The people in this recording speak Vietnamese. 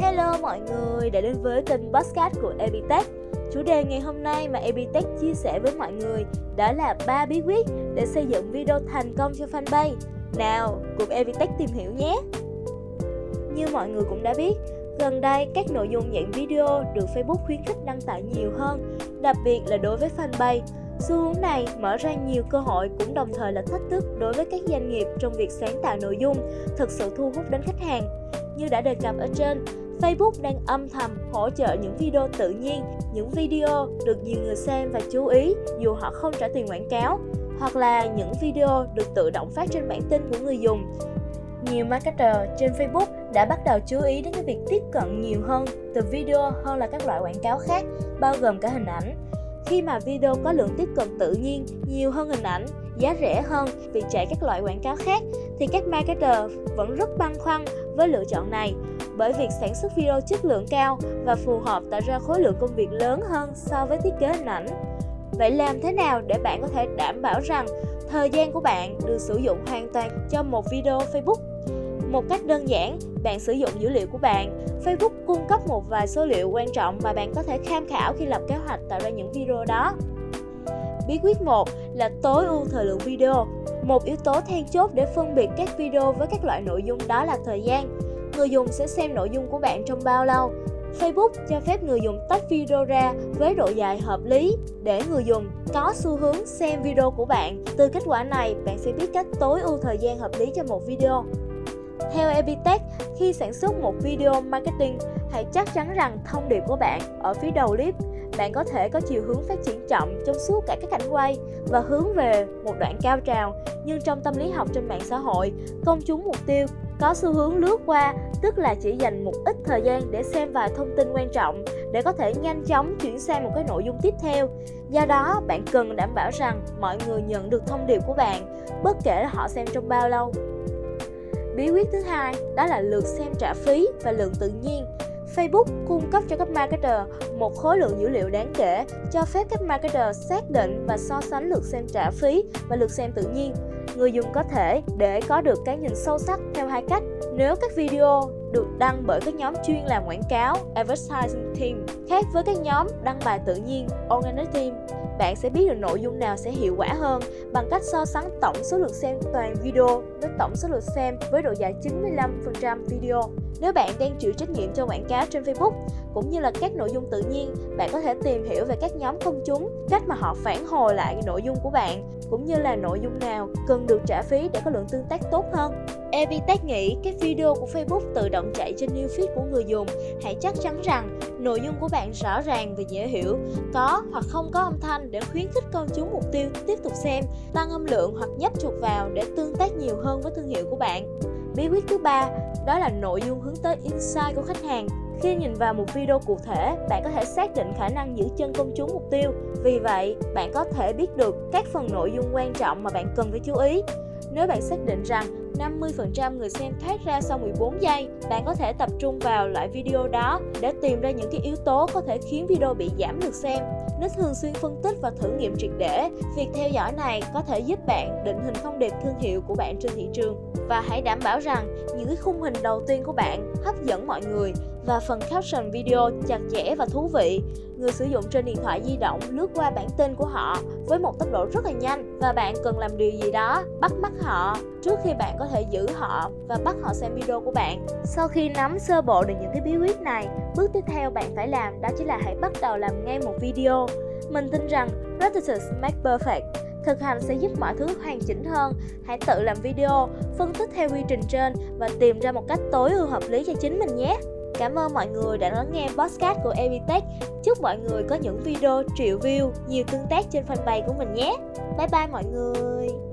Hello mọi người đã đến với kênh podcast của Epitech. Chủ đề ngày hôm nay mà Epitech chia sẻ với mọi người đó là ba bí quyết để xây dựng video thành công cho fanpage. Nào, cùng Epitech tìm hiểu nhé. Như mọi người cũng đã biết, gần đây các nội dung dạng video được Facebook khuyến khích đăng tải nhiều hơn, đặc biệt là đối với fanpage. Xu hướng này mở ra nhiều cơ hội cũng đồng thời là thách thức đối với các doanh nghiệp trong việc sáng tạo nội dung thực sự thu hút đến khách hàng. Như đã đề cập ở trên, Facebook đang âm thầm hỗ trợ những video tự nhiên, những video được nhiều người xem và chú ý dù họ không trả tiền quảng cáo, hoặc là những video được tự động phát trên bản tin của người dùng. Nhiều marketer trên Facebook đã bắt đầu chú ý đến cái việc tiếp cận nhiều hơn từ video hơn là các loại quảng cáo khác, bao gồm cả hình ảnh. Khi mà video có lượng tiếp cận tự nhiên nhiều hơn hình ảnh, giá rẻ hơn vì chạy các loại quảng cáo khác thì các marketer vẫn rất băn khoăn với lựa chọn này bởi việc sản xuất video chất lượng cao và phù hợp tạo ra khối lượng công việc lớn hơn so với thiết kế hình ảnh. Vậy làm thế nào để bạn có thể đảm bảo rằng thời gian của bạn được sử dụng hoàn toàn cho một video Facebook? Một cách đơn giản, bạn sử dụng dữ liệu của bạn. Facebook cung cấp một vài số liệu quan trọng mà bạn có thể tham khảo khi lập kế hoạch tạo ra những video đó. Bí quyết 1 là tối ưu thời lượng video. Một yếu tố then chốt để phân biệt các video với các loại nội dung đó là thời gian người dùng sẽ xem nội dung của bạn trong bao lâu. Facebook cho phép người dùng tách video ra với độ dài hợp lý để người dùng có xu hướng xem video của bạn. Từ kết quả này, bạn sẽ biết cách tối ưu thời gian hợp lý cho một video. Theo Epitech, khi sản xuất một video marketing, hãy chắc chắn rằng thông điệp của bạn ở phía đầu clip bạn có thể có chiều hướng phát triển chậm trong suốt cả các cảnh quay và hướng về một đoạn cao trào. Nhưng trong tâm lý học trên mạng xã hội, công chúng mục tiêu có xu hướng lướt qua, tức là chỉ dành một ít thời gian để xem vài thông tin quan trọng để có thể nhanh chóng chuyển sang một cái nội dung tiếp theo. Do đó, bạn cần đảm bảo rằng mọi người nhận được thông điệp của bạn, bất kể họ xem trong bao lâu. Bí quyết thứ hai, đó là lượt xem trả phí và lượng tự nhiên. Facebook cung cấp cho các marketer một khối lượng dữ liệu đáng kể, cho phép các marketer xác định và so sánh lượt xem trả phí và lượt xem tự nhiên. Người dùng có thể để có được cái nhìn sâu sắc theo hai cách. Nếu các video được đăng bởi các nhóm chuyên làm quảng cáo Advertising Team khác với các nhóm đăng bài tự nhiên Organic Team bạn sẽ biết được nội dung nào sẽ hiệu quả hơn bằng cách so sánh tổng số lượt xem toàn video với tổng số lượt xem với độ dài 95% video. Nếu bạn đang chịu trách nhiệm cho quảng cáo trên Facebook cũng như là các nội dung tự nhiên, bạn có thể tìm hiểu về các nhóm công chúng, cách mà họ phản hồi lại nội dung của bạn cũng như là nội dung nào cần được trả phí để có lượng tương tác tốt hơn. Evitech nghĩ cái video của Facebook tự động chạy trên new feed của người dùng. Hãy chắc chắn rằng nội dung của bạn rõ ràng và dễ hiểu, có hoặc không có âm thanh để khuyến khích công chúng mục tiêu tiếp tục xem, tăng âm lượng hoặc nhấp chuột vào để tương tác nhiều hơn với thương hiệu của bạn. Bí quyết thứ ba đó là nội dung hướng tới insight của khách hàng. Khi nhìn vào một video cụ thể, bạn có thể xác định khả năng giữ chân công chúng mục tiêu. Vì vậy, bạn có thể biết được các phần nội dung quan trọng mà bạn cần phải chú ý. Nếu bạn xác định rằng 50% người xem thoát ra sau 14 giây, bạn có thể tập trung vào loại video đó để tìm ra những cái yếu tố có thể khiến video bị giảm lượt xem. Nếu thường xuyên phân tích và thử nghiệm triệt để, việc theo dõi này có thể giúp bạn định hình thông điệp thương hiệu của bạn trên thị trường và hãy đảm bảo rằng những cái khung hình đầu tiên của bạn hấp dẫn mọi người và phần caption video chặt chẽ và thú vị. Người sử dụng trên điện thoại di động lướt qua bản tin của họ với một tốc độ rất là nhanh và bạn cần làm điều gì đó bắt mắt họ trước khi bạn có thể giữ họ và bắt họ xem video của bạn. Sau khi nắm sơ bộ được những cái bí quyết này, bước tiếp theo bạn phải làm đó chính là hãy bắt đầu làm ngay một video. Mình tin rằng practice make perfect thực hành sẽ giúp mọi thứ hoàn chỉnh hơn. Hãy tự làm video, phân tích theo quy trình trên và tìm ra một cách tối ưu hợp lý cho chính mình nhé. Cảm ơn mọi người đã lắng nghe podcast của Evitech. Chúc mọi người có những video triệu view, nhiều tương tác trên fanpage của mình nhé. Bye bye mọi người.